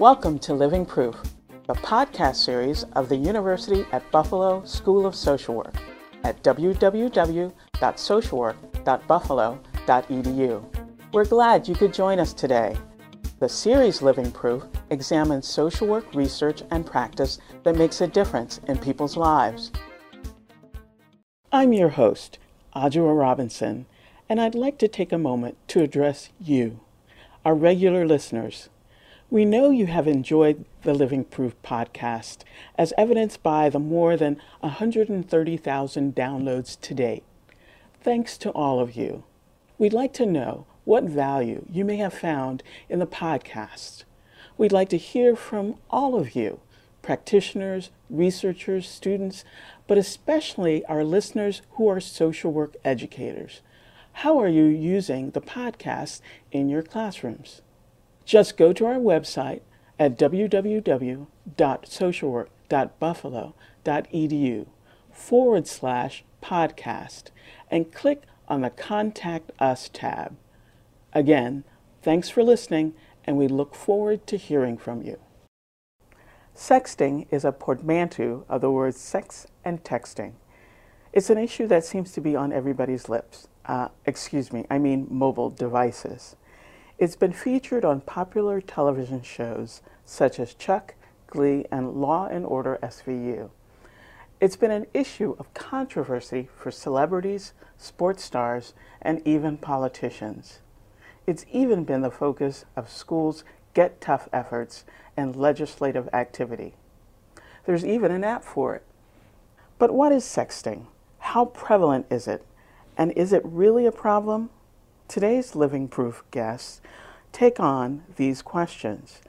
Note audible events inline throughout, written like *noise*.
Welcome to Living Proof, the podcast series of the University at Buffalo School of Social Work at www.socialwork.buffalo.edu. We're glad you could join us today. The series Living Proof examines social work research and practice that makes a difference in people's lives. I'm your host, Adjoa Robinson, and I'd like to take a moment to address you, our regular listeners. We know you have enjoyed the Living Proof podcast, as evidenced by the more than 130,000 downloads to date. Thanks to all of you. We'd like to know what value you may have found in the podcast. We'd like to hear from all of you, practitioners, researchers, students, but especially our listeners who are social work educators. How are you using the podcast in your classrooms? Just go to our website at www.socialwork.buffalo.edu forward slash podcast and click on the Contact Us tab. Again, thanks for listening, and we look forward to hearing from you. Sexting is a portmanteau of the words sex and texting. It's an issue that seems to be on everybody's lips. Uh, excuse me, I mean mobile devices. It's been featured on popular television shows such as Chuck, Glee, and Law and Order SVU. It's been an issue of controversy for celebrities, sports stars, and even politicians. It's even been the focus of schools' Get Tough efforts and legislative activity. There's even an app for it. But what is sexting? How prevalent is it? And is it really a problem? Today's Living Proof guests take on these questions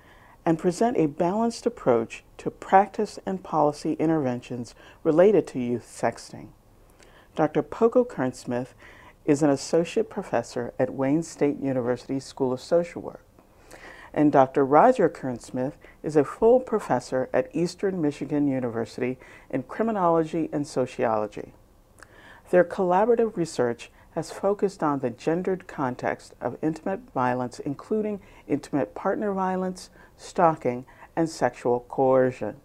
and present a balanced approach to practice and policy interventions related to youth sexting. Dr. Poco Kernsmith is an associate professor at Wayne State University School of Social Work, and Dr. Roger Kernsmith is a full professor at Eastern Michigan University in criminology and sociology. Their collaborative research has focused on the gendered context of intimate violence, including intimate partner violence, stalking, and sexual coercion.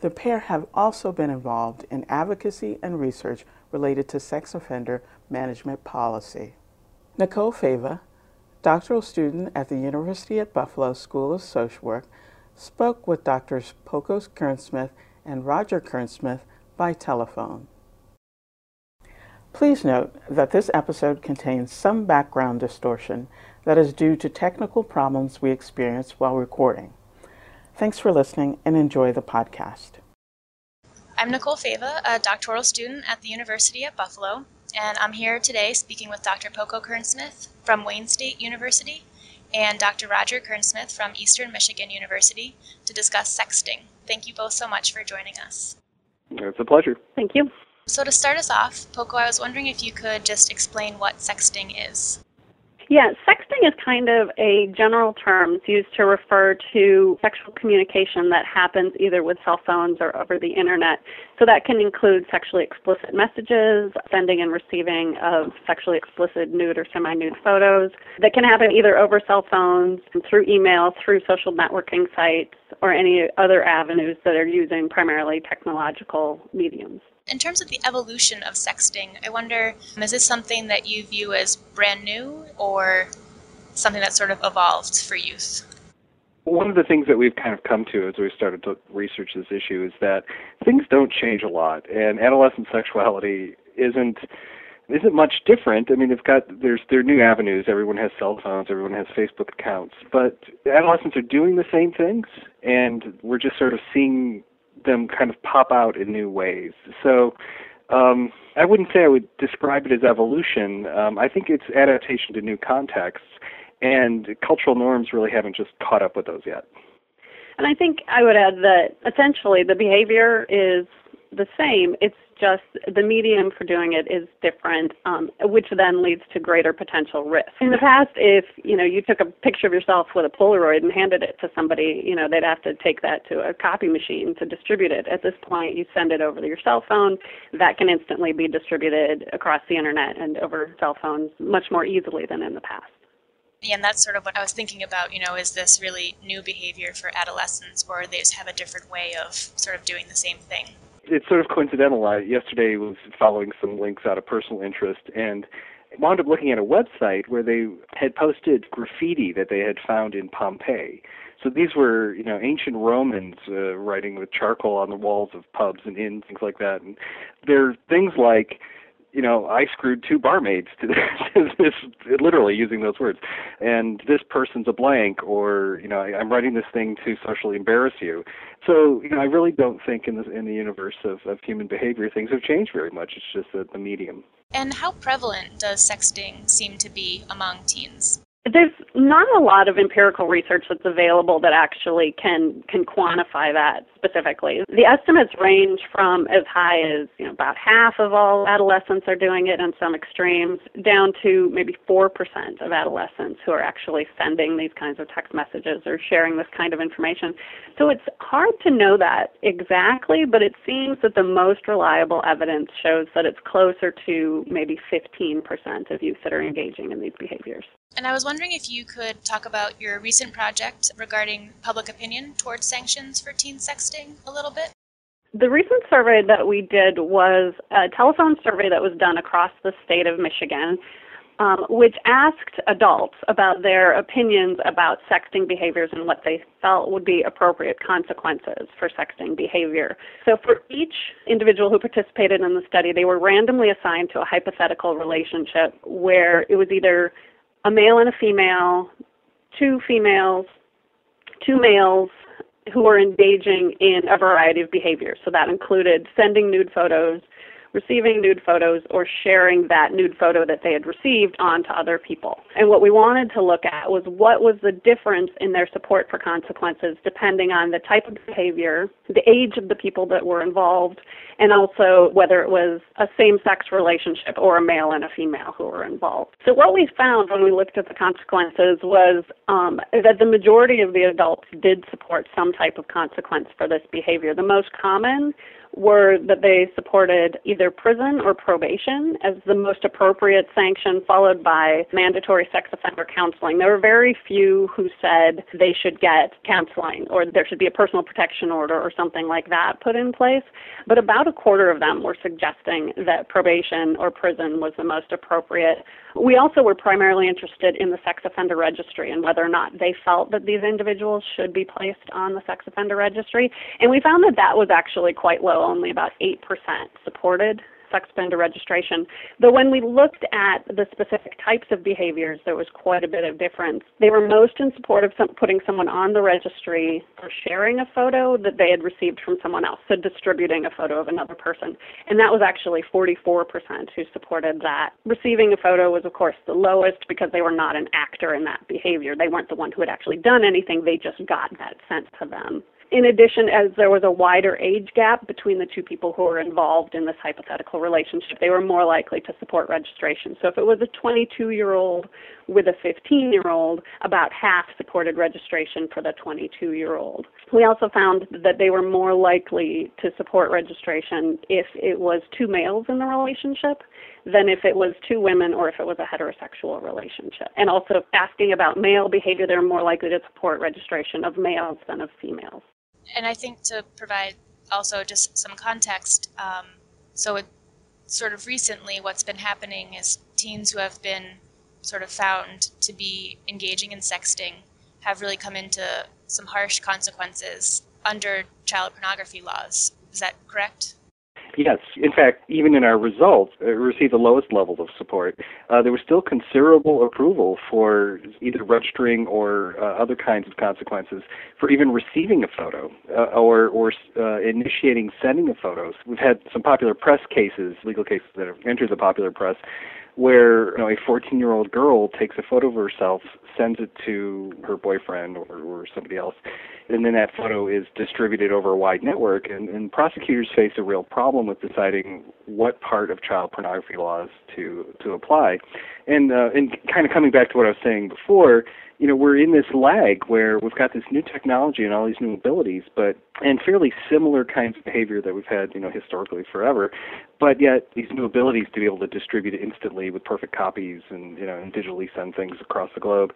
The pair have also been involved in advocacy and research related to sex offender management policy. Nicole Fava, doctoral student at the University at Buffalo School of Social Work, spoke with Drs. Pocos Kernsmith and Roger Kernsmith by telephone. Please note that this episode contains some background distortion that is due to technical problems we experienced while recording. Thanks for listening and enjoy the podcast. I'm Nicole Fava, a doctoral student at the University at Buffalo, and I'm here today speaking with Dr. Poco Kernsmith from Wayne State University and Dr. Roger Kernsmith from Eastern Michigan University to discuss sexting. Thank you both so much for joining us. It's a pleasure. Thank you. So, to start us off, Poco, I was wondering if you could just explain what sexting is. Yeah, sexting is kind of a general term used to refer to sexual communication that happens either with cell phones or over the internet. So that can include sexually explicit messages, sending and receiving of sexually explicit nude or semi-nude photos. That can happen either over cell phones, through email, through social networking sites, or any other avenues that are using primarily technological mediums. In terms of the evolution of sexting, I wonder um, is this something that you view as brand new or something that sort of evolved for youth? One of the things that we've kind of come to as we started to research this issue is that things don't change a lot, and adolescent sexuality isn't isn't much different. I mean, they've got there's there are new avenues. Everyone has cell phones. Everyone has Facebook accounts. But adolescents are doing the same things, and we're just sort of seeing them kind of pop out in new ways. So um, I wouldn't say I would describe it as evolution. Um, I think it's adaptation to new contexts, and cultural norms really haven't just caught up with those yet. And I think I would add that essentially the behavior is the same. It's just the medium for doing it is different, um, which then leads to greater potential risk. In the past, if you know you took a picture of yourself with a Polaroid and handed it to somebody, you know they'd have to take that to a copy machine to distribute it. At this point, you send it over your cell phone. That can instantly be distributed across the internet and over cell phones much more easily than in the past. Yeah, and that's sort of what I was thinking about. You know, is this really new behavior for adolescents, or they just have a different way of sort of doing the same thing? It's sort of coincidental. I yesterday was following some links out of personal interest and wound up looking at a website where they had posted graffiti that they had found in Pompeii. So these were, you know, ancient Romans uh, writing with charcoal on the walls of pubs and inns, things like that. And there are things like you know, I screwed two barmaids to *laughs* this, literally using those words. And this person's a blank, or you know, I, I'm writing this thing to socially embarrass you. So, you know, I really don't think in the in the universe of, of human behavior things have changed very much. It's just the, the medium. And how prevalent does sexting seem to be among teens? There's not a lot of empirical research that's available that actually can can quantify that specifically. The estimates range from as high as you know about half of all adolescents are doing it in some extremes, down to maybe four percent of adolescents who are actually sending these kinds of text messages or sharing this kind of information. So it's hard to know that exactly, but it seems that the most reliable evidence shows that it's closer to maybe 15% of youth that are engaging in these behaviors. And I was wondering if you could talk about your recent project regarding public opinion towards sanctions for teen sexting a little bit. The recent survey that we did was a telephone survey that was done across the state of Michigan, um, which asked adults about their opinions about sexting behaviors and what they felt would be appropriate consequences for sexting behavior. So, for each individual who participated in the study, they were randomly assigned to a hypothetical relationship where it was either a male and a female, two females, two males who were engaging in a variety of behaviors. So that included sending nude photos, receiving nude photos or sharing that nude photo that they had received onto other people. And what we wanted to look at was what was the difference in their support for consequences depending on the type of behavior, the age of the people that were involved, and also whether it was a same sex relationship or a male and a female who were involved. So, what we found when we looked at the consequences was um, that the majority of the adults did support some type of consequence for this behavior. The most common were that they supported either prison or probation as the most appropriate sanction, followed by mandatory sex offender counseling. There were very few who said they should get counseling or there should be a personal protection order or something like that put in place. But about a quarter of them were suggesting that probation or prison was the most appropriate. We also were primarily interested in the sex offender registry and whether or not they felt that these individuals should be placed on the sex offender registry. And we found that that was actually quite low only about 8% supported sex offender registration. Though when we looked at the specific types of behaviors, there was quite a bit of difference. They were most in support of some, putting someone on the registry for sharing a photo that they had received from someone else, so distributing a photo of another person. And that was actually 44% who supported that. Receiving a photo was, of course, the lowest because they were not an actor in that behavior. They weren't the one who had actually done anything, they just got that sent to them. In addition, as there was a wider age gap between the two people who were involved in this hypothetical relationship, they were more likely to support registration. So if it was a 22 year old with a 15 year old, about half supported registration for the 22 year old. We also found that they were more likely to support registration if it was two males in the relationship than if it was two women or if it was a heterosexual relationship. And also asking about male behavior, they're more likely to support registration of males than of females and I think to provide also just some context, um, so it sort of recently what's been happening is teens who have been sort of found to be engaging in sexting have really come into some harsh consequences under child pornography laws. Is that correct? Yes. In fact, even in our results, it received the lowest levels of support. Uh, there was still considerable approval for either registering or uh, other kinds of consequences for even receiving a photo uh, or, or uh, initiating sending of photos. We've had some popular press cases, legal cases that have entered the popular press, where you know, a 14 year old girl takes a photo of herself, sends it to her boyfriend or, or somebody else, and then that photo is distributed over a wide network. And, and prosecutors face a real problem with deciding what part of child pornography laws to to apply. And uh, and kind of coming back to what I was saying before, you know, we're in this lag where we've got this new technology and all these new abilities, but and fairly similar kinds of behavior that we've had, you know, historically forever, but yet these new abilities to be able to distribute instantly with perfect copies and you know, and digitally send things across the globe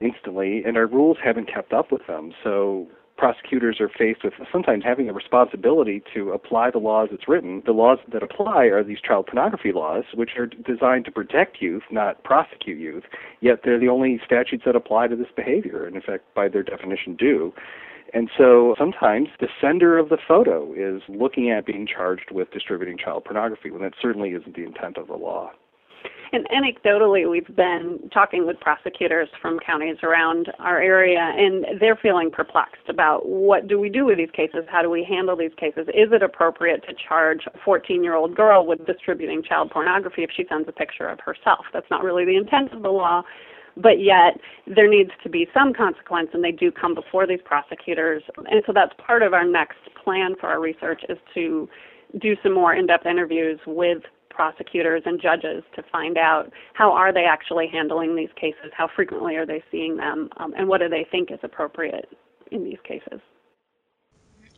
instantly, and our rules haven't kept up with them. So prosecutors are faced with sometimes having a responsibility to apply the laws that's written. The laws that apply are these child pornography laws, which are designed to protect youth, not prosecute youth. Yet they're the only statutes that apply to this behavior, and in fact, by their definition, do. And so sometimes the sender of the photo is looking at being charged with distributing child pornography when that certainly isn't the intent of the law. And anecdotally, we've been talking with prosecutors from counties around our area, and they're feeling perplexed about what do we do with these cases? How do we handle these cases? Is it appropriate to charge a 14 year old girl with distributing child pornography if she sends a picture of herself? That's not really the intent of the law but yet there needs to be some consequence and they do come before these prosecutors and so that's part of our next plan for our research is to do some more in-depth interviews with prosecutors and judges to find out how are they actually handling these cases, how frequently are they seeing them, um, and what do they think is appropriate in these cases.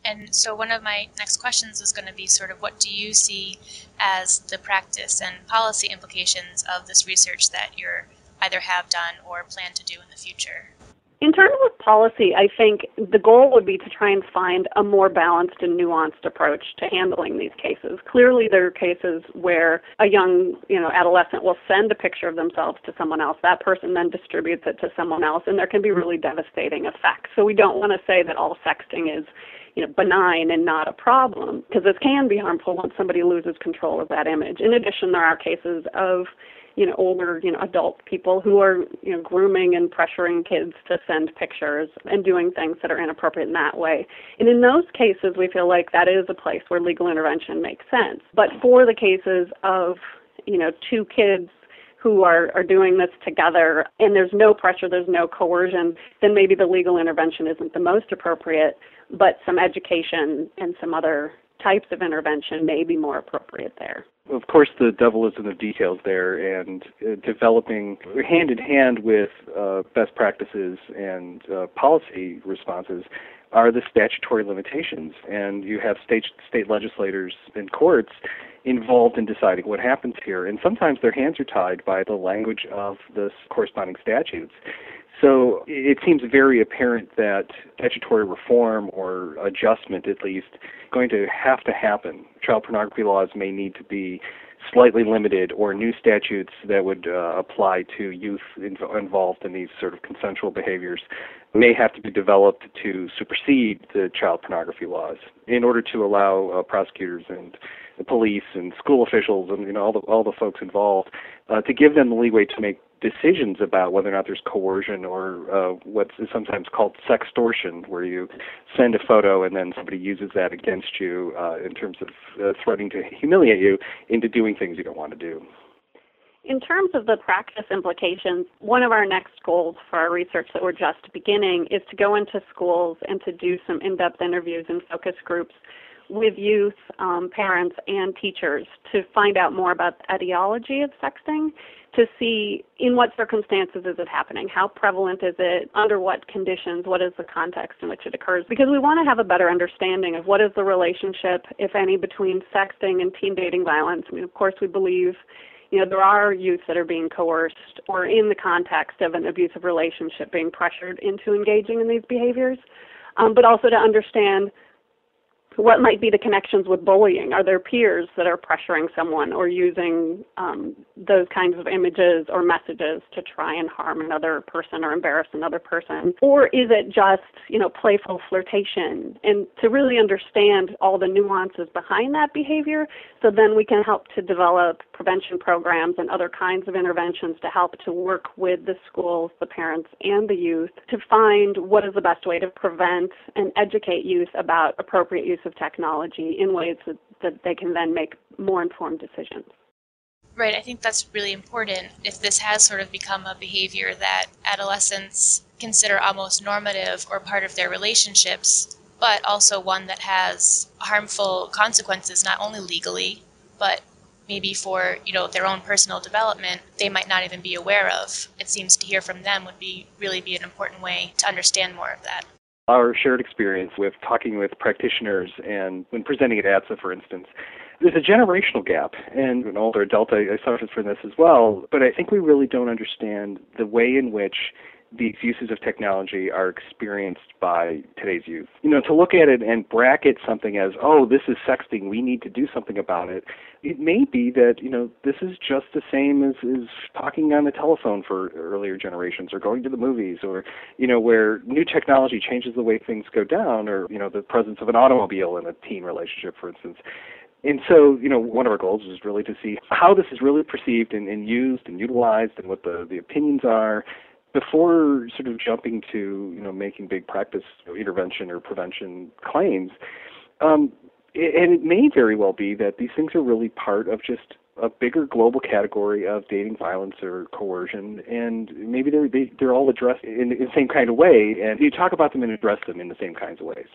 And so, one of my next questions is going to be sort of what do you see as the practice and policy implications of this research that you're either have done or plan to do in the future? In terms of policy, I think the goal would be to try and find a more balanced and nuanced approach to handling these cases. Clearly, there are cases where a young, you know, adolescent will send a picture of themselves to someone else. That person then distributes it to someone else, and there can be really devastating effects. So we don't want to say that all sexting is you know, benign and not a problem because this can be harmful once somebody loses control of that image. In addition, there are cases of you know older you know adult people who are you know grooming and pressuring kids to send pictures and doing things that are inappropriate in that way. And in those cases we feel like that is a place where legal intervention makes sense. But for the cases of you know two kids who are, are doing this together and there's no pressure, there's no coercion, then maybe the legal intervention isn't the most appropriate, but some education and some other types of intervention may be more appropriate there of course, the devil is in the details there, and uh, developing hand in hand with uh, best practices and uh, policy responses are the statutory limitations. And you have state state legislators and courts involved in deciding what happens here, and sometimes their hands are tied by the language of the corresponding statutes. So it seems very apparent that statutory reform or adjustment, at least, going to have to happen. Child pornography laws may need to be slightly limited, or new statutes that would uh, apply to youth inv- involved in these sort of consensual behaviors may have to be developed to supersede the child pornography laws in order to allow uh, prosecutors and the police and school officials and you know all the all the folks involved uh, to give them the leeway to make decisions about whether or not there's coercion or uh, what's sometimes called sextortion, where you send a photo and then somebody uses that against you uh, in terms of uh, threatening to humiliate you into doing things you don't want to do. In terms of the practice implications, one of our next goals for our research that we're just beginning is to go into schools and to do some in depth interviews and focus groups with youth, um, parents, and teachers to find out more about the etiology of sexting, to see in what circumstances is it happening, how prevalent is it, under what conditions, what is the context in which it occurs, because we want to have a better understanding of what is the relationship, if any, between sexting and teen dating violence. I mean, of course, we believe you know, there are youth that are being coerced or in the context of an abusive relationship being pressured into engaging in these behaviors, um, but also to understand what might be the connections with bullying? Are there peers that are pressuring someone or using um, those kinds of images or messages to try and harm another person or embarrass another person? Or is it just, you know, playful flirtation? And to really understand all the nuances behind that behavior, so then we can help to develop prevention programs and other kinds of interventions to help to work with the schools, the parents, and the youth to find what is the best way to prevent and educate youth about appropriate use of technology in ways that, that they can then make more informed decisions. Right, I think that's really important. If this has sort of become a behavior that adolescents consider almost normative or part of their relationships, but also one that has harmful consequences, not only legally, but maybe for you know their own personal development they might not even be aware of it seems to hear from them would be really be an important way to understand more of that our shared experience with talking with practitioners and when presenting at ATSA, for instance, there's a generational gap. And an older adult, I, I suffered from this as well. But I think we really don't understand the way in which these uses of technology are experienced by today's youth. You know, to look at it and bracket something as, oh, this is sexting, we need to do something about it, it may be that, you know, this is just the same as, as talking on the telephone for earlier generations or going to the movies or, you know, where new technology changes the way things go down or, you know, the presence of an automobile in a teen relationship, for instance. And so, you know, one of our goals is really to see how this is really perceived and, and used and utilized and what the, the opinions are before sort of jumping to you know making big practice intervention or prevention claims, um, and it may very well be that these things are really part of just a bigger global category of dating violence or coercion, and maybe they're they, are they are all addressed in, in the same kind of way, and you talk about them and address them in the same kinds of ways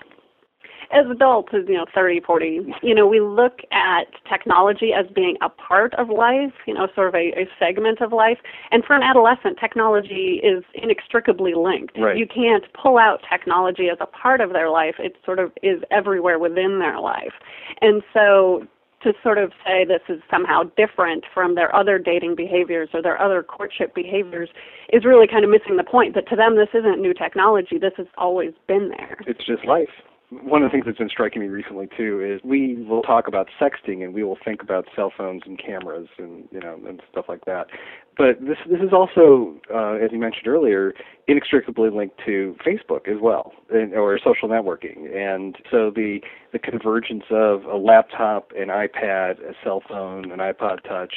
as adults, you know, 30, 40, you know, we look at technology as being a part of life, you know, sort of a, a segment of life. And for an adolescent, technology is inextricably linked. Right. You can't pull out technology as a part of their life. It sort of is everywhere within their life. And so to sort of say this is somehow different from their other dating behaviors or their other courtship behaviors is really kind of missing the point that to them this isn't new technology this has always been there it's just life one of the things that's been striking me recently too is we will talk about sexting and we will think about cell phones and cameras and you know and stuff like that. But this this is also, uh, as you mentioned earlier, inextricably linked to Facebook as well, and, or social networking. And so the the convergence of a laptop, an iPad, a cell phone, an iPod Touch,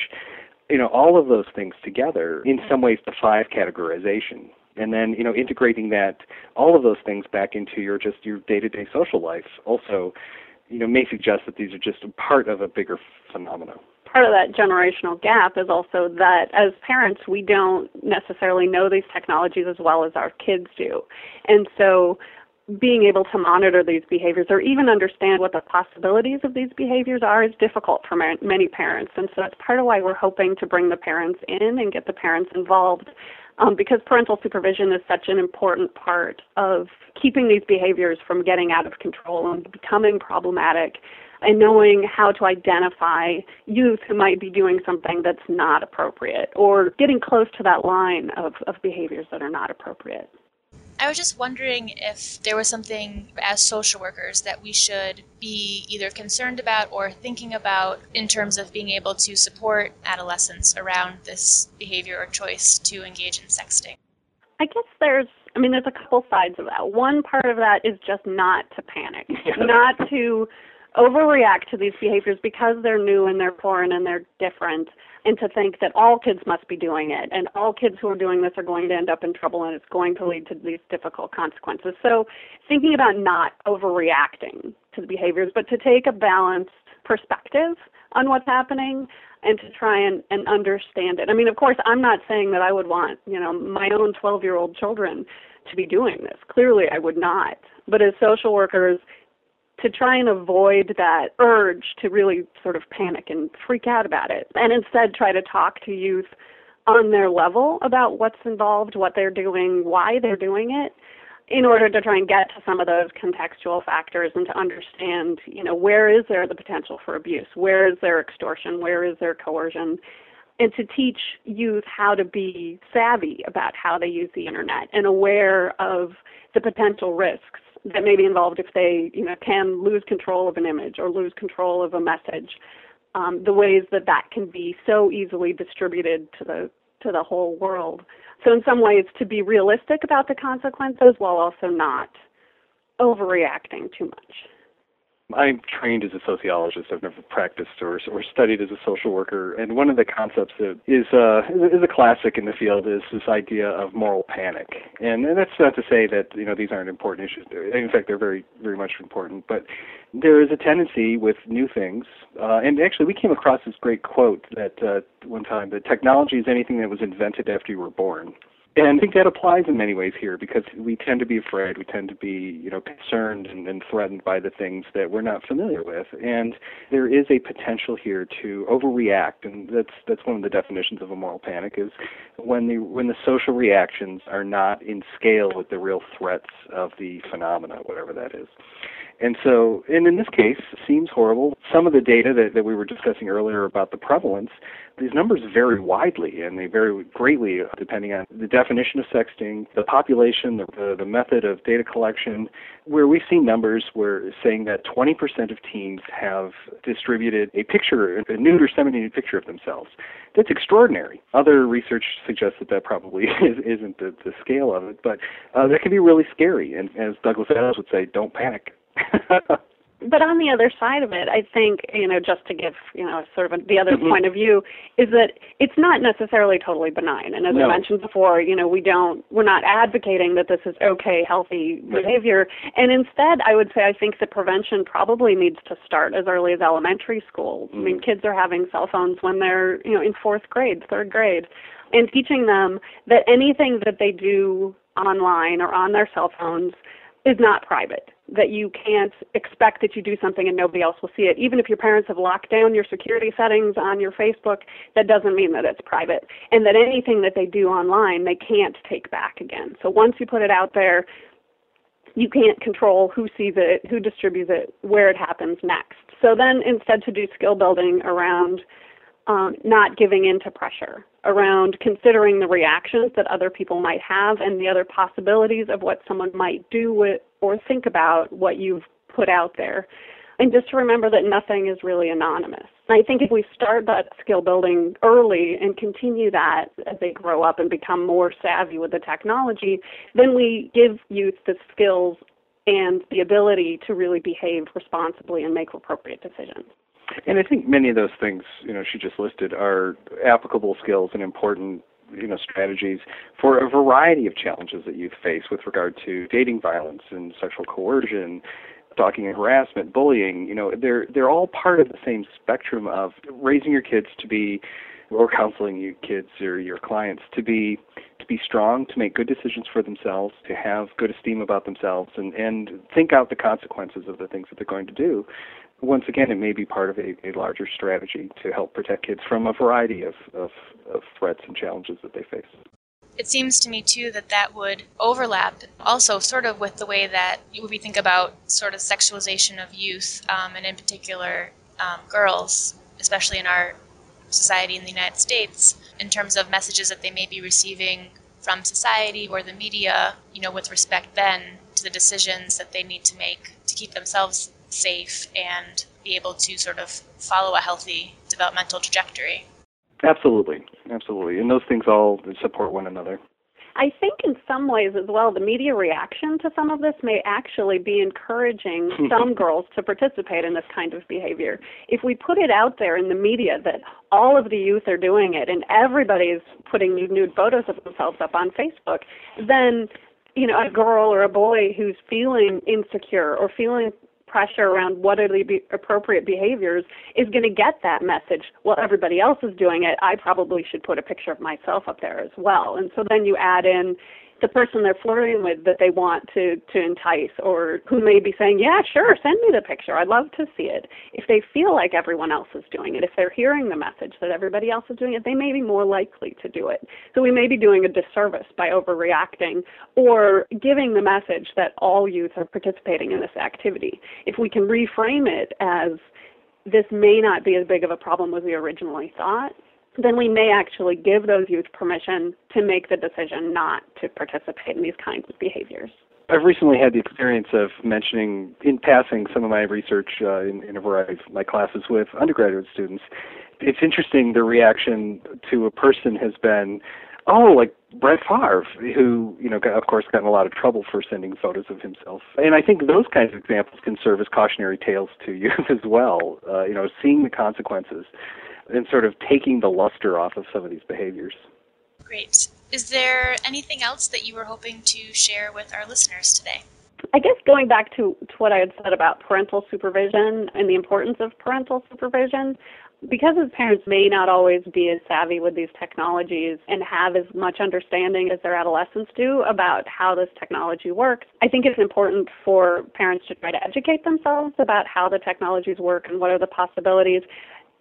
you know, all of those things together in some ways defy categorization and then you know integrating that all of those things back into your just your day-to-day social life also you know may suggest that these are just part of a bigger phenomenon part of that generational gap is also that as parents we don't necessarily know these technologies as well as our kids do and so being able to monitor these behaviors or even understand what the possibilities of these behaviors are is difficult for many parents. And so that's part of why we're hoping to bring the parents in and get the parents involved um, because parental supervision is such an important part of keeping these behaviors from getting out of control and becoming problematic and knowing how to identify youth who might be doing something that's not appropriate or getting close to that line of, of behaviors that are not appropriate. I was just wondering if there was something as social workers that we should be either concerned about or thinking about in terms of being able to support adolescents around this behavior or choice to engage in sexting. I guess there's I mean there's a couple sides of that. One part of that is just not to panic, *laughs* not to overreact to these behaviors because they're new and they're foreign and they're different and to think that all kids must be doing it and all kids who are doing this are going to end up in trouble and it's going to lead to these difficult consequences. So thinking about not overreacting to the behaviors, but to take a balanced perspective on what's happening and to try and, and understand it. I mean, of course, I'm not saying that I would want, you know, my own 12 year old children to be doing this. Clearly, I would not. But as social workers, to try and avoid that urge to really sort of panic and freak out about it and instead try to talk to youth on their level about what's involved, what they're doing, why they're doing it in order to try and get to some of those contextual factors and to understand, you know, where is there the potential for abuse? Where is there extortion? Where is there coercion? And to teach youth how to be savvy about how they use the internet and aware of the potential risks that may be involved if they, you know, can lose control of an image or lose control of a message. Um, the ways that that can be so easily distributed to the to the whole world. So in some ways, to be realistic about the consequences while also not overreacting too much. I'm trained as a sociologist. I've never practiced or or studied as a social worker. And one of the concepts that is uh, is a classic in the field is this idea of moral panic. And, and that's not to say that you know these aren't important issues. In fact, they're very very much important. But there is a tendency with new things. Uh, and actually, we came across this great quote that uh, one time that technology is anything that was invented after you were born. And I think that applies in many ways here because we tend to be afraid, we tend to be, you know, concerned and, and threatened by the things that we're not familiar with. And there is a potential here to overreact, and that's that's one of the definitions of a moral panic is when the when the social reactions are not in scale with the real threats of the phenomena, whatever that is. And so, and in this case, seems horrible. Some of the data that, that we were discussing earlier about the prevalence, these numbers vary widely and they vary greatly depending on the definition of sexting, the population, the, the, the method of data collection, where we've seen numbers where saying that 20% of teens have distributed a picture, a nude or semi-nude picture of themselves. That's extraordinary. Other research suggests that that probably *laughs* is, isn't the, the scale of it, but uh, that can be really scary. And as Douglas Adams would say, don't panic. *laughs* but on the other side of it, I think you know just to give you know sort of a, the other mm-hmm. point of view is that it's not necessarily totally benign. And as no. I mentioned before, you know we don't we're not advocating that this is okay, healthy behavior. And instead, I would say I think the prevention probably needs to start as early as elementary school. Mm-hmm. I mean, mm-hmm. kids are having cell phones when they're you know in fourth grade, third grade, and teaching them that anything that they do online or on their cell phones is not private that you can't expect that you do something and nobody else will see it. Even if your parents have locked down your security settings on your Facebook, that doesn't mean that it's private. And that anything that they do online, they can't take back again. So once you put it out there, you can't control who sees it, who distributes it, where it happens next. So then instead to do skill building around um, not giving in to pressure, around considering the reactions that other people might have and the other possibilities of what someone might do with or think about what you've put out there. And just to remember that nothing is really anonymous. And I think if we start that skill building early and continue that as they grow up and become more savvy with the technology, then we give youth the skills and the ability to really behave responsibly and make appropriate decisions. And I think many of those things, you know, she just listed are applicable skills and important you know strategies for a variety of challenges that youth face with regard to dating violence and sexual coercion stalking and harassment bullying. You know they're they're all part of the same spectrum of raising your kids to be or counseling you kids or your clients to be to be strong, to make good decisions for themselves, to have good esteem about themselves, and and think out the consequences of the things that they're going to do once again, it may be part of a, a larger strategy to help protect kids from a variety of, of, of threats and challenges that they face. It seems to me too that that would overlap also sort of with the way that we think about sort of sexualization of youth, um, and in particular um, girls, especially in our society in the United States, in terms of messages that they may be receiving from society or the media, you know, with respect then to the decisions that they need to make to keep themselves safe and be able to sort of follow a healthy developmental trajectory. Absolutely, absolutely. And those things all support one another. I think in some ways as well, the media reaction to some of this may actually be encouraging *laughs* some girls to participate in this kind of behavior. If we put it out there in the media that all of the youth are doing it and everybody's putting nude photos of themselves up on Facebook, then you know a girl or a boy who's feeling insecure or feeling pressure around what are the be- appropriate behaviors is going to get that message. Well, everybody else is doing it. I probably should put a picture of myself up there as well. And so then you add in the person they're flirting with that they want to to entice or who may be saying yeah sure send me the picture. I'd love to see it. If they feel like everyone else is doing it if they're hearing the message that everybody else is doing it they may be more likely to do it. So we may be doing a disservice by overreacting or giving the message that all youth are participating in this activity. If we can reframe it as this may not be as big of a problem as we originally thought then we may actually give those youth permission to make the decision not to participate in these kinds of behaviors. I've recently had the experience of mentioning in passing some of my research uh, in, in a variety of my classes with undergraduate students. It's interesting the reaction to a person has been, oh, like Brett Favre, who, you know, got, of course, got in a lot of trouble for sending photos of himself. And I think those kinds of examples can serve as cautionary tales to youth *laughs* as well. Uh, you know, seeing the consequences and sort of taking the luster off of some of these behaviors. Great. Is there anything else that you were hoping to share with our listeners today? I guess going back to, to what I had said about parental supervision and the importance of parental supervision, because as parents may not always be as savvy with these technologies and have as much understanding as their adolescents do about how this technology works, I think it's important for parents to try to educate themselves about how the technologies work and what are the possibilities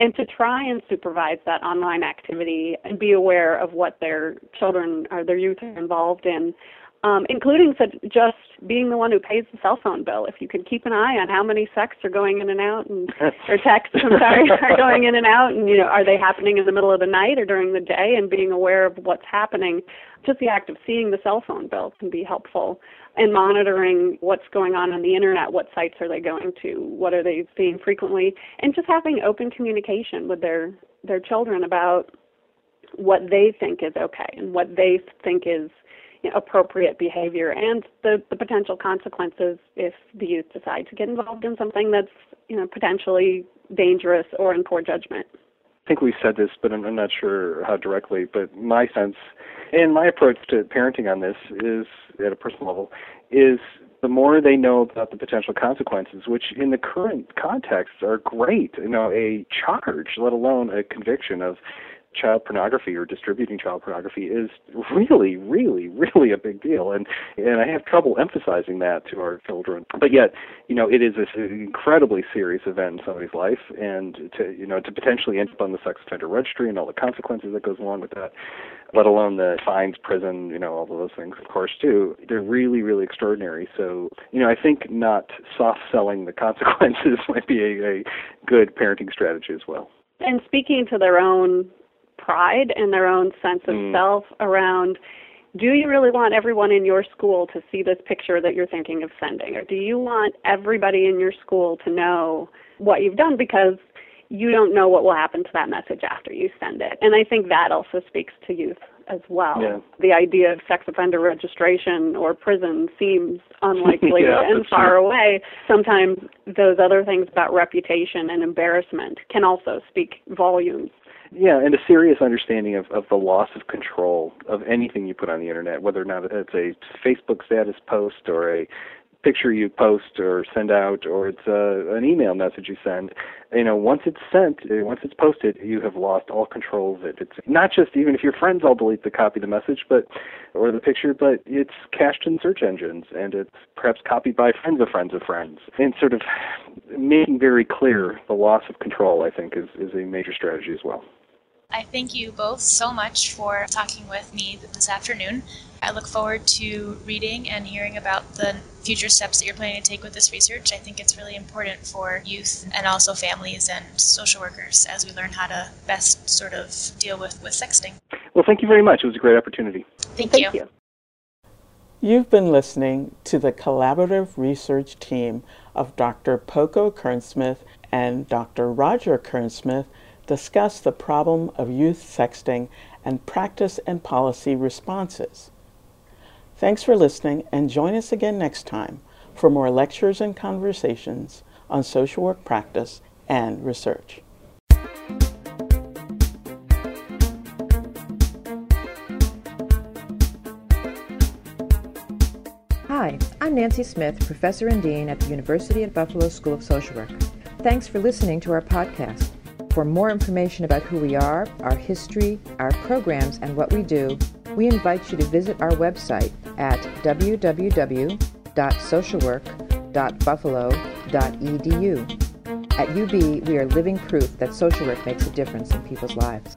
and to try and supervise that online activity and be aware of what their children or their youth are involved in um, including such, just being the one who pays the cell phone bill. If you can keep an eye on how many texts are going in and out, and or texts, I'm sorry, *laughs* are going in and out, and you know, are they happening in the middle of the night or during the day, and being aware of what's happening. Just the act of seeing the cell phone bill can be helpful, and monitoring what's going on on the internet. What sites are they going to? What are they seeing frequently? And just having open communication with their their children about what they think is okay and what they think is you know, appropriate behavior and the, the potential consequences if the youth decide to get involved in something that's you know potentially dangerous or in poor judgment. I think we said this, but I'm, I'm not sure how directly. But my sense and my approach to parenting on this is, at a personal level, is the more they know about the potential consequences, which in the current context are great. You know, a charge, let alone a conviction of child pornography or distributing child pornography is really, really, really a big deal, and and I have trouble emphasizing that to our children. But yet, you know, it is an incredibly serious event in somebody's life, and to you know to potentially end up on the sex offender registry and all the consequences that goes along with that, let alone the fines, prison, you know, all of those things, of course, too. They're really, really extraordinary. So, you know, I think not soft selling the *laughs* consequences might be a, a good parenting strategy as well. And speaking to their own pride and their own sense of mm. self around do you really want everyone in your school to see this picture that you're thinking of sending or do you want everybody in your school to know what you've done because you don't know what will happen to that message after you send it and i think that also speaks to youth as well yeah. the idea of sex offender registration or prison seems *laughs* unlikely yeah, and far true. away sometimes those other things about reputation and embarrassment can also speak volumes yeah, and a serious understanding of, of the loss of control of anything you put on the internet, whether or not it's a Facebook status post or a picture you post or send out or it's a, an email message you send. You know once it's sent uh, once it's posted you have lost all control of it. It's not just even if your friends all delete the copy of the message but or the picture but it's cached in search engines and it's perhaps copied by friends of friends of friends. And sort of making very clear the loss of control i think is is a major strategy as well I thank you both so much for talking with me this afternoon. I look forward to reading and hearing about the future steps that you're planning to take with this research. I think it's really important for youth and also families and social workers as we learn how to best sort of deal with, with sexting. Well, thank you very much. It was a great opportunity. Thank, thank you. you. You've been listening to the collaborative research team of Dr. Poco Kernsmith and Dr. Roger Kernsmith discuss the problem of youth sexting and practice and policy responses. Thanks for listening and join us again next time for more lectures and conversations on social work practice and research. Hi, I'm Nancy Smyth, Professor and Dean at the University at Buffalo School of Social Work. Thanks for listening to our podcast. For more information about who we are, our history, our programs, and what we do, we invite you to visit our website at www.socialwork.buffalo.edu. At UB, we are living proof that social work makes a difference in people's lives.